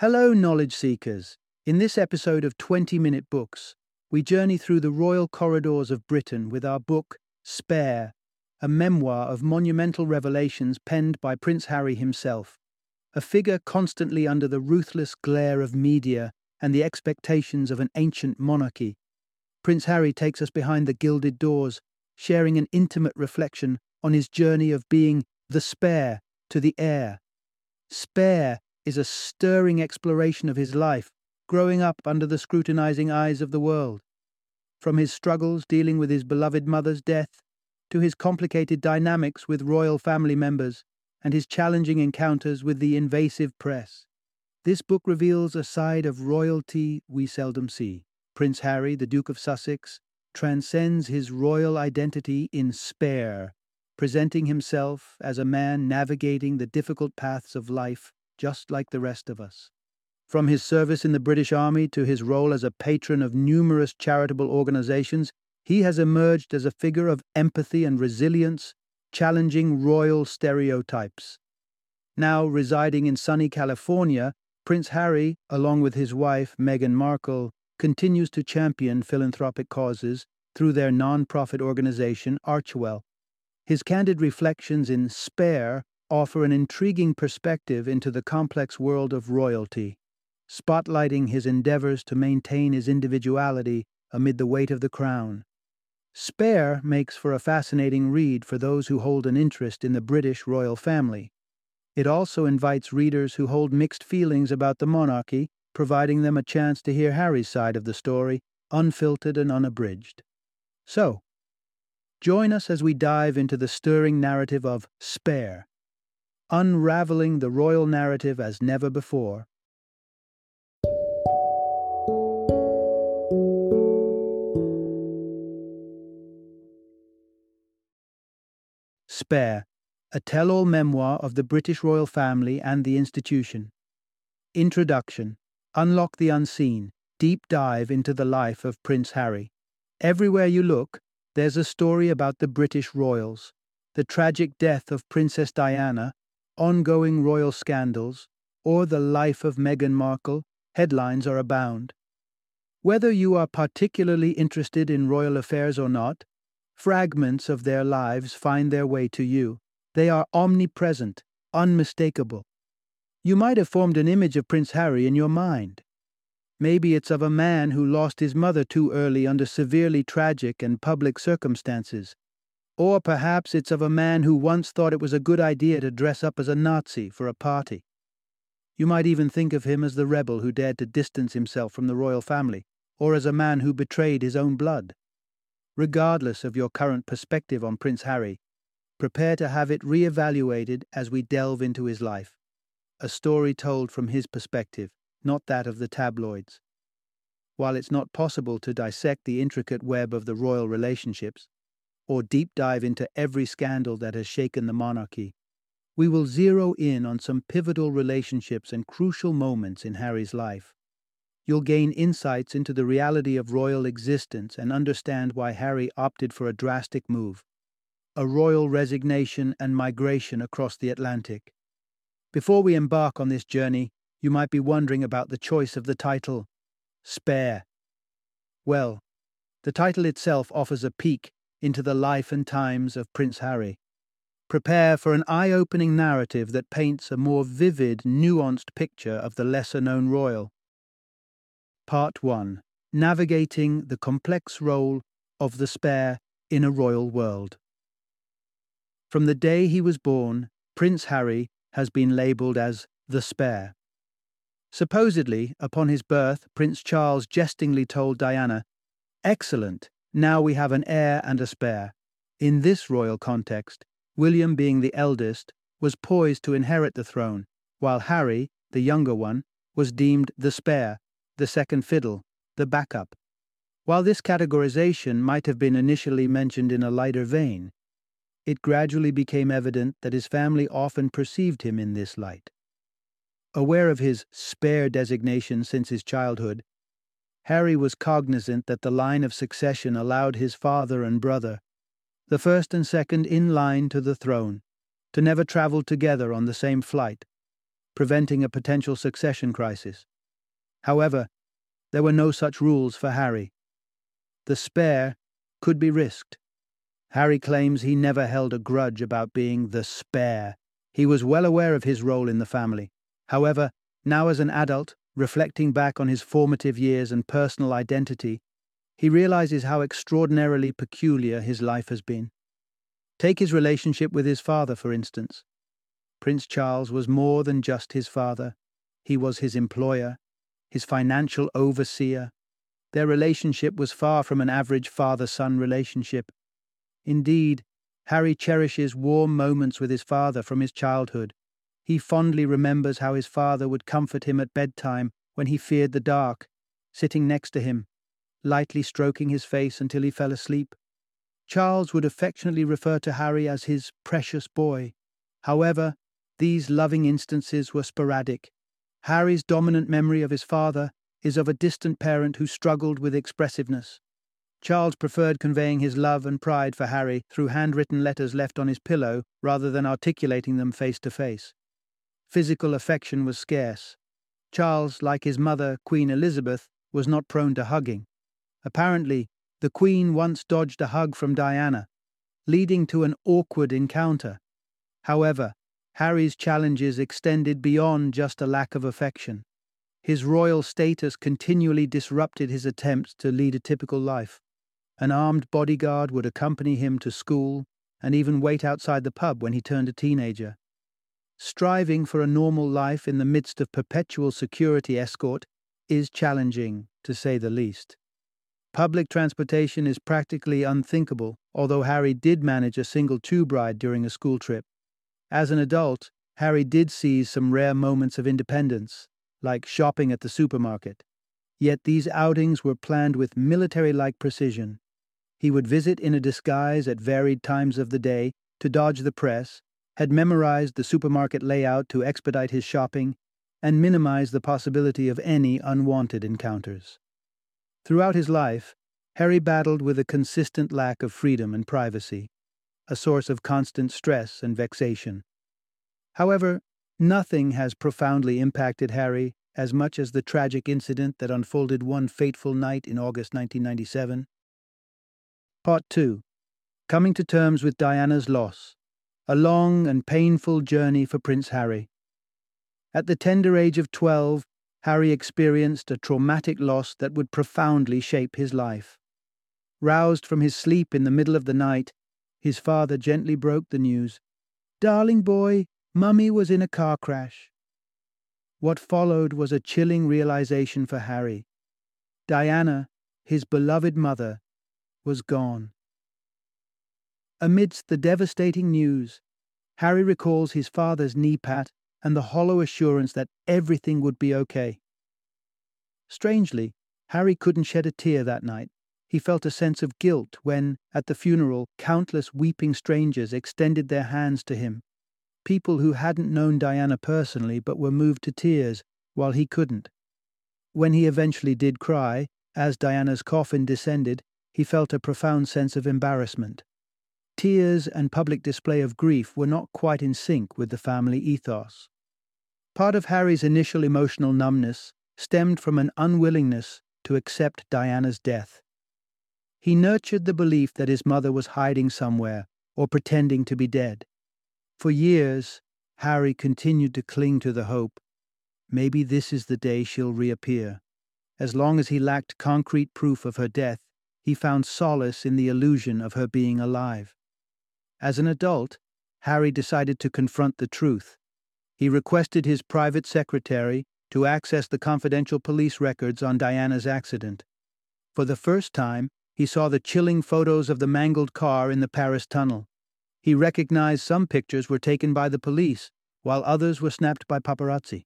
Hello, knowledge seekers. In this episode of 20 Minute Books, we journey through the royal corridors of Britain with our book, Spare, a memoir of monumental revelations penned by Prince Harry himself, a figure constantly under the ruthless glare of media and the expectations of an ancient monarchy. Prince Harry takes us behind the gilded doors, sharing an intimate reflection on his journey of being the spare to the heir. Spare is a stirring exploration of his life, growing up under the scrutinizing eyes of the world. From his struggles dealing with his beloved mother's death, to his complicated dynamics with royal family members, and his challenging encounters with the invasive press. This book reveals a side of royalty we seldom see. Prince Harry, the Duke of Sussex, transcends his royal identity in spare, presenting himself as a man navigating the difficult paths of life just like the rest of us. From his service in the British Army to his role as a patron of numerous charitable organizations, he has emerged as a figure of empathy and resilience, challenging royal stereotypes. Now residing in sunny California, Prince Harry, along with his wife Meghan Markle, continues to champion philanthropic causes through their non-profit organization Archewell. His candid reflections in Spare offer an intriguing perspective into the complex world of royalty, spotlighting his endeavors to maintain his individuality amid the weight of the crown. Spare makes for a fascinating read for those who hold an interest in the British royal family. It also invites readers who hold mixed feelings about the monarchy, providing them a chance to hear Harry's side of the story, unfiltered and unabridged. So, join us as we dive into the stirring narrative of Spare, unraveling the royal narrative as never before. Spare, a tell all memoir of the British royal family and the institution. Introduction Unlock the unseen, deep dive into the life of Prince Harry. Everywhere you look, there's a story about the British royals, the tragic death of Princess Diana, ongoing royal scandals, or the life of Meghan Markle, headlines are abound. Whether you are particularly interested in royal affairs or not, fragments of their lives find their way to you. They are omnipresent, unmistakable. You might have formed an image of Prince Harry in your mind. Maybe it's of a man who lost his mother too early under severely tragic and public circumstances, or perhaps it's of a man who once thought it was a good idea to dress up as a Nazi for a party. You might even think of him as the rebel who dared to distance himself from the royal family, or as a man who betrayed his own blood. Regardless of your current perspective on Prince Harry, prepare to have it re-evaluated as we delve into his life. A story told from his perspective, not that of the tabloids. While it's not possible to dissect the intricate web of the royal relationships, or deep dive into every scandal that has shaken the monarchy, we will zero in on some pivotal relationships and crucial moments in Harry's life. You'll gain insights into the reality of royal existence and understand why Harry opted for a drastic move a royal resignation and migration across the Atlantic. Before we embark on this journey, you might be wondering about the choice of the title Spare. Well, the title itself offers a peek into the life and times of Prince Harry. Prepare for an eye opening narrative that paints a more vivid, nuanced picture of the lesser known royal. Part 1 Navigating the Complex Role of the Spare in a Royal World. From the day he was born, Prince Harry has been labelled as the Spare. Supposedly, upon his birth, Prince Charles jestingly told Diana, Excellent, now we have an heir and a spare. In this royal context, William, being the eldest, was poised to inherit the throne, while Harry, the younger one, was deemed the spare, the second fiddle, the backup. While this categorization might have been initially mentioned in a lighter vein, it gradually became evident that his family often perceived him in this light. Aware of his spare designation since his childhood, Harry was cognizant that the line of succession allowed his father and brother, the first and second in line to the throne, to never travel together on the same flight. preventing a potential succession crisis. However, there were no such rules for Harry. The spare could be risked. Harry claims he never held a grudge about being the spare. He was well aware of his role in the family. However, now as an adult, reflecting back on his formative years and personal identity, he realizes how extraordinarily peculiar his life has been. Take his relationship with his father, for instance. Prince Charles was more than just his father. He was his employer, his financial overseer. Their relationship was far from an average father son relationship. Indeed, Harry cherishes warm moments with his father from his childhood. He fondly remembers how his father would comfort him at bedtime when he feared the dark, sitting next to him, lightly stroking his face until he fell asleep. Charles would affectionately refer to Harry as his precious boy. However, these loving instances were sporadic. Harry's dominant memory of his father is of a distant parent who struggled with expressiveness. Charles preferred conveying his love and pride for Harry through handwritten letters left on his pillow rather than articulating them face to face. Physical affection was scarce. Charles, like his mother, Queen Elizabeth, was not prone to hugging. Apparently, the Queen once dodged a hug from Diana, leading to an awkward encounter. However, Harry's challenges extended beyond just a lack of affection. His royal status continually disrupted his attempts to lead a typical life. An armed bodyguard would accompany him to school and even wait outside the pub when he turned a teenager. Striving for a normal life in the midst of perpetual security escort is challenging, to say the least. Public transportation is practically unthinkable, although Harry did manage a single tube ride during a school trip. As an adult, Harry did seize some rare moments of independence, like shopping at the supermarket. Yet these outings were planned with military like precision, he would visit in a disguise at varied times of the day to dodge the press, had memorized the supermarket layout to expedite his shopping, and minimize the possibility of any unwanted encounters. Throughout his life, Harry battled with a consistent lack of freedom and privacy, a source of constant stress and vexation. However, nothing has profoundly impacted Harry as much as the tragic incident that unfolded one fateful night in August 1997. Part 2 Coming to terms with Diana's loss. A long and painful journey for Prince Harry. At the tender age of 12, Harry experienced a traumatic loss that would profoundly shape his life. Roused from his sleep in the middle of the night, his father gently broke the news. Darling boy, Mummy was in a car crash. What followed was a chilling realization for Harry. Diana, his beloved mother, was gone. Amidst the devastating news, Harry recalls his father's knee pat and the hollow assurance that everything would be okay. Strangely, Harry couldn't shed a tear that night. He felt a sense of guilt when, at the funeral, countless weeping strangers extended their hands to him. People who hadn't known Diana personally but were moved to tears, while he couldn't. When he eventually did cry, as Diana's coffin descended, he felt a profound sense of embarrassment. Tears and public display of grief were not quite in sync with the family ethos. Part of Harry's initial emotional numbness stemmed from an unwillingness to accept Diana's death. He nurtured the belief that his mother was hiding somewhere or pretending to be dead. For years, Harry continued to cling to the hope maybe this is the day she'll reappear. As long as he lacked concrete proof of her death, he found solace in the illusion of her being alive. As an adult, Harry decided to confront the truth. He requested his private secretary to access the confidential police records on Diana's accident. For the first time, he saw the chilling photos of the mangled car in the Paris tunnel. He recognized some pictures were taken by the police, while others were snapped by paparazzi.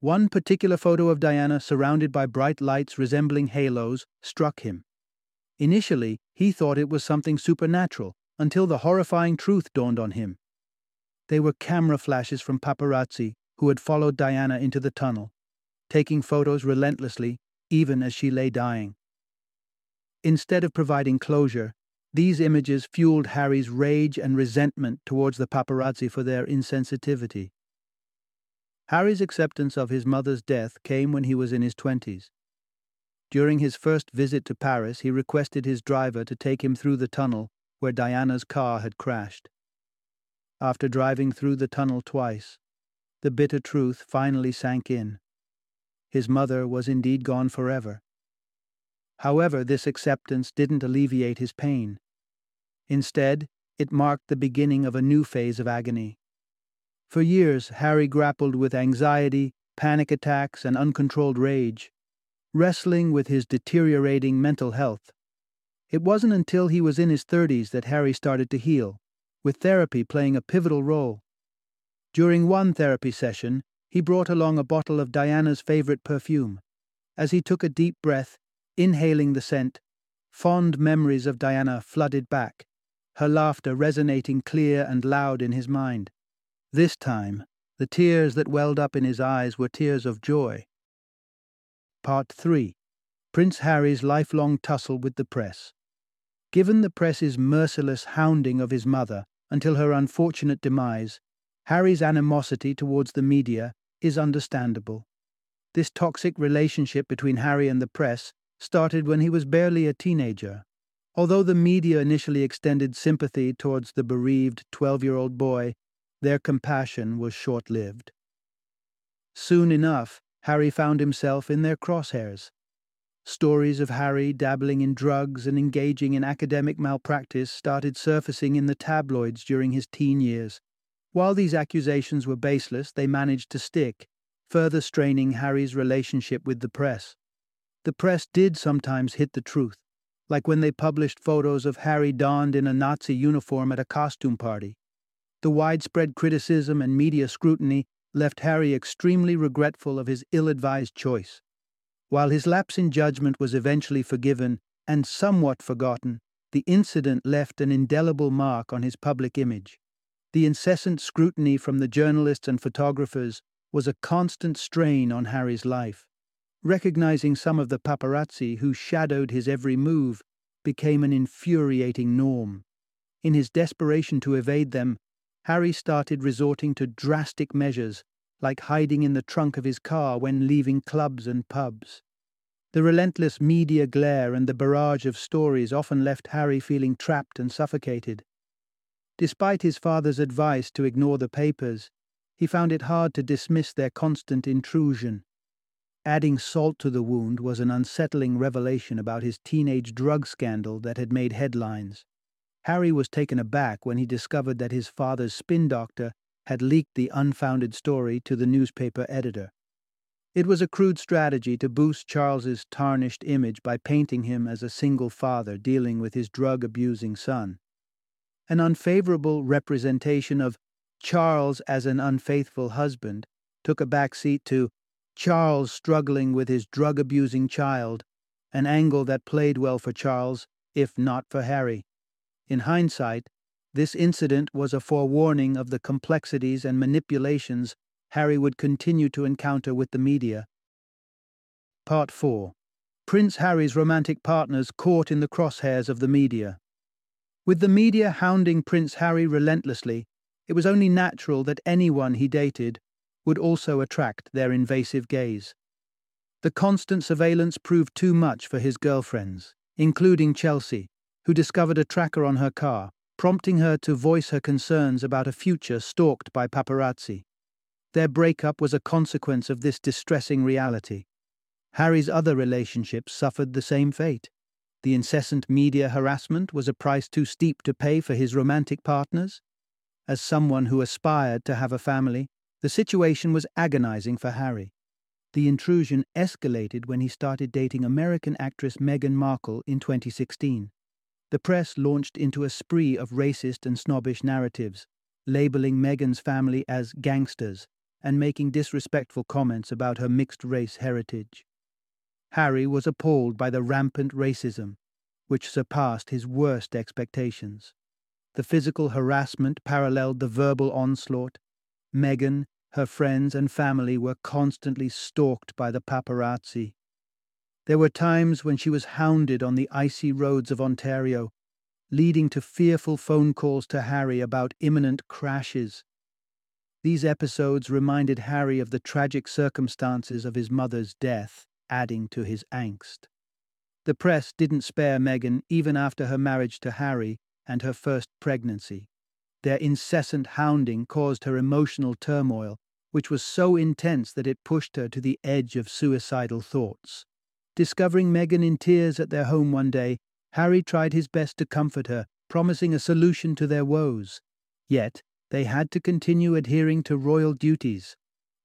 One particular photo of Diana surrounded by bright lights resembling halos struck him. Initially, he thought it was something supernatural until the horrifying truth dawned on him. They were camera flashes from paparazzi who had followed Diana into the tunnel, taking photos relentlessly, even as she lay dying. Instead of providing closure, these images fueled Harry's rage and resentment towards the paparazzi for their insensitivity. Harry's acceptance of his mother's death came when he was in his twenties. During his first visit to Paris, he requested his driver to take him through the tunnel where Diana's car had crashed. After driving through the tunnel twice, the bitter truth finally sank in. His mother was indeed gone forever. However, this acceptance didn't alleviate his pain. Instead, it marked the beginning of a new phase of agony. For years, Harry grappled with anxiety, panic attacks, and uncontrolled rage, wrestling with his deteriorating mental health. It wasn't until he was in his 30s that Harry started to heal, with therapy playing a pivotal role. During one therapy session, he brought along a bottle of Diana's favorite perfume. As he took a deep breath, inhaling the scent, fond memories of Diana flooded back, her laughter resonating clear and loud in his mind. This time, the tears that welled up in his eyes were tears of joy. Part 3 Prince Harry's lifelong tussle with the press. Given the press's merciless hounding of his mother until her unfortunate demise, Harry's animosity towards the media is understandable. This toxic relationship between Harry and the press started when he was barely a teenager. Although the media initially extended sympathy towards the bereaved 12 year old boy, their compassion was short lived. Soon enough, Harry found himself in their crosshairs. Stories of Harry dabbling in drugs and engaging in academic malpractice started surfacing in the tabloids during his teen years. While these accusations were baseless, they managed to stick, further straining Harry's relationship with the press. The press did sometimes hit the truth, like when they published photos of Harry donned in a Nazi uniform at a costume party. The widespread criticism and media scrutiny left Harry extremely regretful of his ill advised choice. While his lapse in judgment was eventually forgiven and somewhat forgotten, the incident left an indelible mark on his public image. The incessant scrutiny from the journalists and photographers was a constant strain on Harry's life. Recognizing some of the paparazzi who shadowed his every move became an infuriating norm. In his desperation to evade them, Harry started resorting to drastic measures, like hiding in the trunk of his car when leaving clubs and pubs. The relentless media glare and the barrage of stories often left Harry feeling trapped and suffocated. Despite his father's advice to ignore the papers, he found it hard to dismiss their constant intrusion. Adding salt to the wound was an unsettling revelation about his teenage drug scandal that had made headlines. Harry was taken aback when he discovered that his father's spin doctor had leaked the unfounded story to the newspaper editor. It was a crude strategy to boost Charles's tarnished image by painting him as a single father dealing with his drug abusing son. An unfavorable representation of Charles as an unfaithful husband took a back seat to Charles struggling with his drug abusing child, an angle that played well for Charles, if not for Harry. In hindsight, this incident was a forewarning of the complexities and manipulations Harry would continue to encounter with the media. Part 4 Prince Harry's romantic partners caught in the crosshairs of the media. With the media hounding Prince Harry relentlessly, it was only natural that anyone he dated would also attract their invasive gaze. The constant surveillance proved too much for his girlfriends, including Chelsea, who discovered a tracker on her car, prompting her to voice her concerns about a future stalked by paparazzi. Their breakup was a consequence of this distressing reality. Harry's other relationships suffered the same fate. The incessant media harassment was a price too steep to pay for his romantic partners. As someone who aspired to have a family, the situation was agonizing for Harry. The intrusion escalated when he started dating American actress Meghan Markle in 2016. The press launched into a spree of racist and snobbish narratives, labeling Meghan's family as gangsters and making disrespectful comments about her mixed race heritage. Harry was appalled by the rampant racism, which surpassed his worst expectations. The physical harassment paralleled the verbal onslaught. Meghan, her friends and family were constantly stalked by the paparazzi. There were times when she was hounded on the icy roads of Ontario, leading to fearful phone calls to Harry about imminent crashes. These episodes reminded Harry of the tragic circumstances of his mother's death, adding to his angst. The press didn't spare Meghan even after her marriage to Harry and her first pregnancy. Their incessant hounding caused her emotional turmoil, which was so intense that it pushed her to the edge of suicidal thoughts. Discovering Meghan in tears at their home one day, Harry tried his best to comfort her, promising a solution to their woes. Yet, they had to continue adhering to royal duties.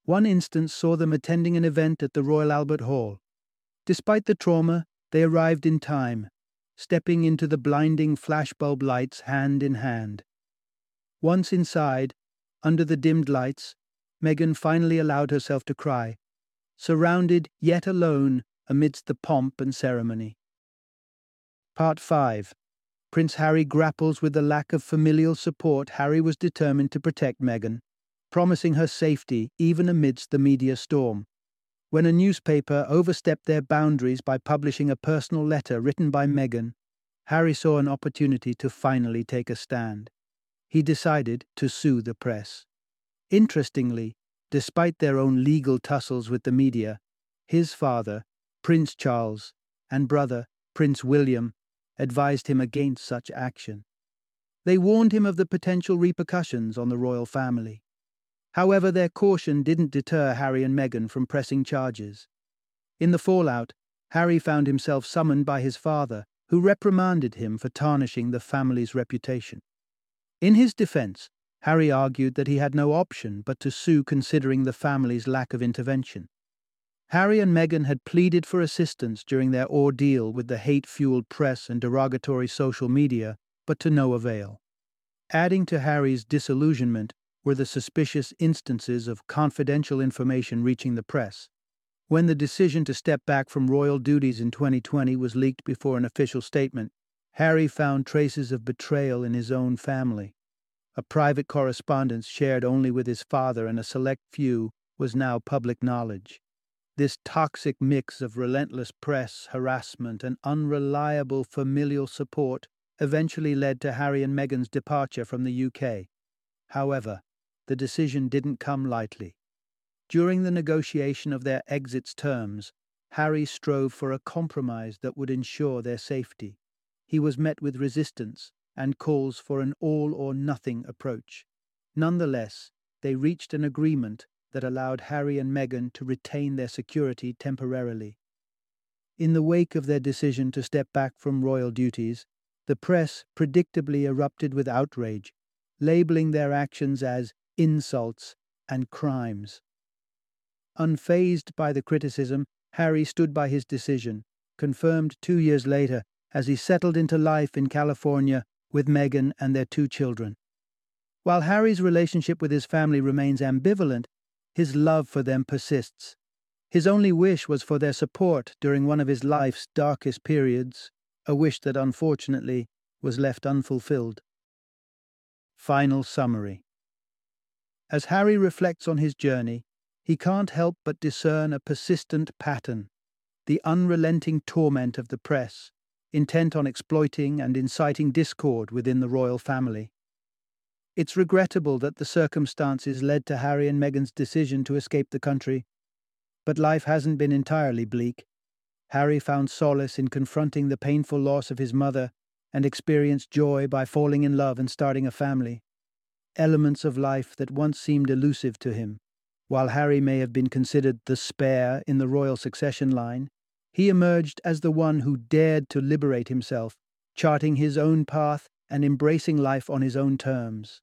One instance saw them attending an event at the Royal Albert Hall. Despite the trauma, they arrived in time, stepping into the blinding flashbulb lights hand in hand. Once inside, under the dimmed lights, Meghan finally allowed herself to cry, surrounded yet alone amidst the pomp and ceremony. Part 5 Prince Harry grapples with the lack of familial support. Harry was determined to protect Meghan, promising her safety even amidst the media storm when a newspaper overstepped their boundaries by publishing a personal letter written by Meghan, Harry saw an opportunity to finally take a stand. He decided to sue the press. Interestingly, despite their own legal tussles with the media, his father, Prince Charles, and brother, Prince William, advised him against such action. They warned him of the potential repercussions on the royal family. However, their caution didn't deter Harry and Meghan from pressing charges. In the fallout, Harry found himself summoned by his father, who reprimanded him for tarnishing the family's reputation. In his defense, Harry argued that he had no option but to sue considering the family's lack of intervention. Harry and Meghan had pleaded for assistance during their ordeal with the hate fueled press and derogatory social media, but to no avail. Adding to Harry's disillusionment, were the suspicious instances of confidential information reaching the press. When the decision to step back from royal duties in 2020 was leaked before an official statement, Harry found traces of betrayal in his own family. A private correspondence shared only with his father and a select few was now public knowledge. This toxic mix of relentless press, harassment, and unreliable familial support eventually led to Harry and Meghan's departure from the UK. However, the decision didn't come lightly. During the negotiation of their exit's terms, Harry strove for a compromise that would ensure their safety. He was met with resistance and calls for an all or nothing approach. Nonetheless, they reached an agreement that allowed Harry and Meghan to retain their security temporarily. In the wake of their decision to step back from royal duties, the press predictably erupted with outrage, labeling their actions as insults, and crimes. Unfazed by the criticism, Harry stood by his decision, confirmed two years later as he settled into life in California with Meghan and their two children. While Harry's relationship with his family remains ambivalent, his love for them persists. His only wish was for their support during one of his life's darkest periods, a wish that unfortunately was left unfulfilled. Final summary as Harry reflects on his journey, he can't help but discern a persistent pattern the unrelenting torment of the press, intent on exploiting and inciting discord within the royal family. It's regrettable that the circumstances led to Harry and Meghan's decision to escape the country, but life hasn't been entirely bleak. Harry found solace in confronting the painful loss of his mother and experienced joy by falling in love and starting a family elements of life that once seemed elusive to him. While Harry may have been considered the spare in the royal succession line, he emerged as the one who dared to liberate himself, charting his own path and embracing life on his own terms.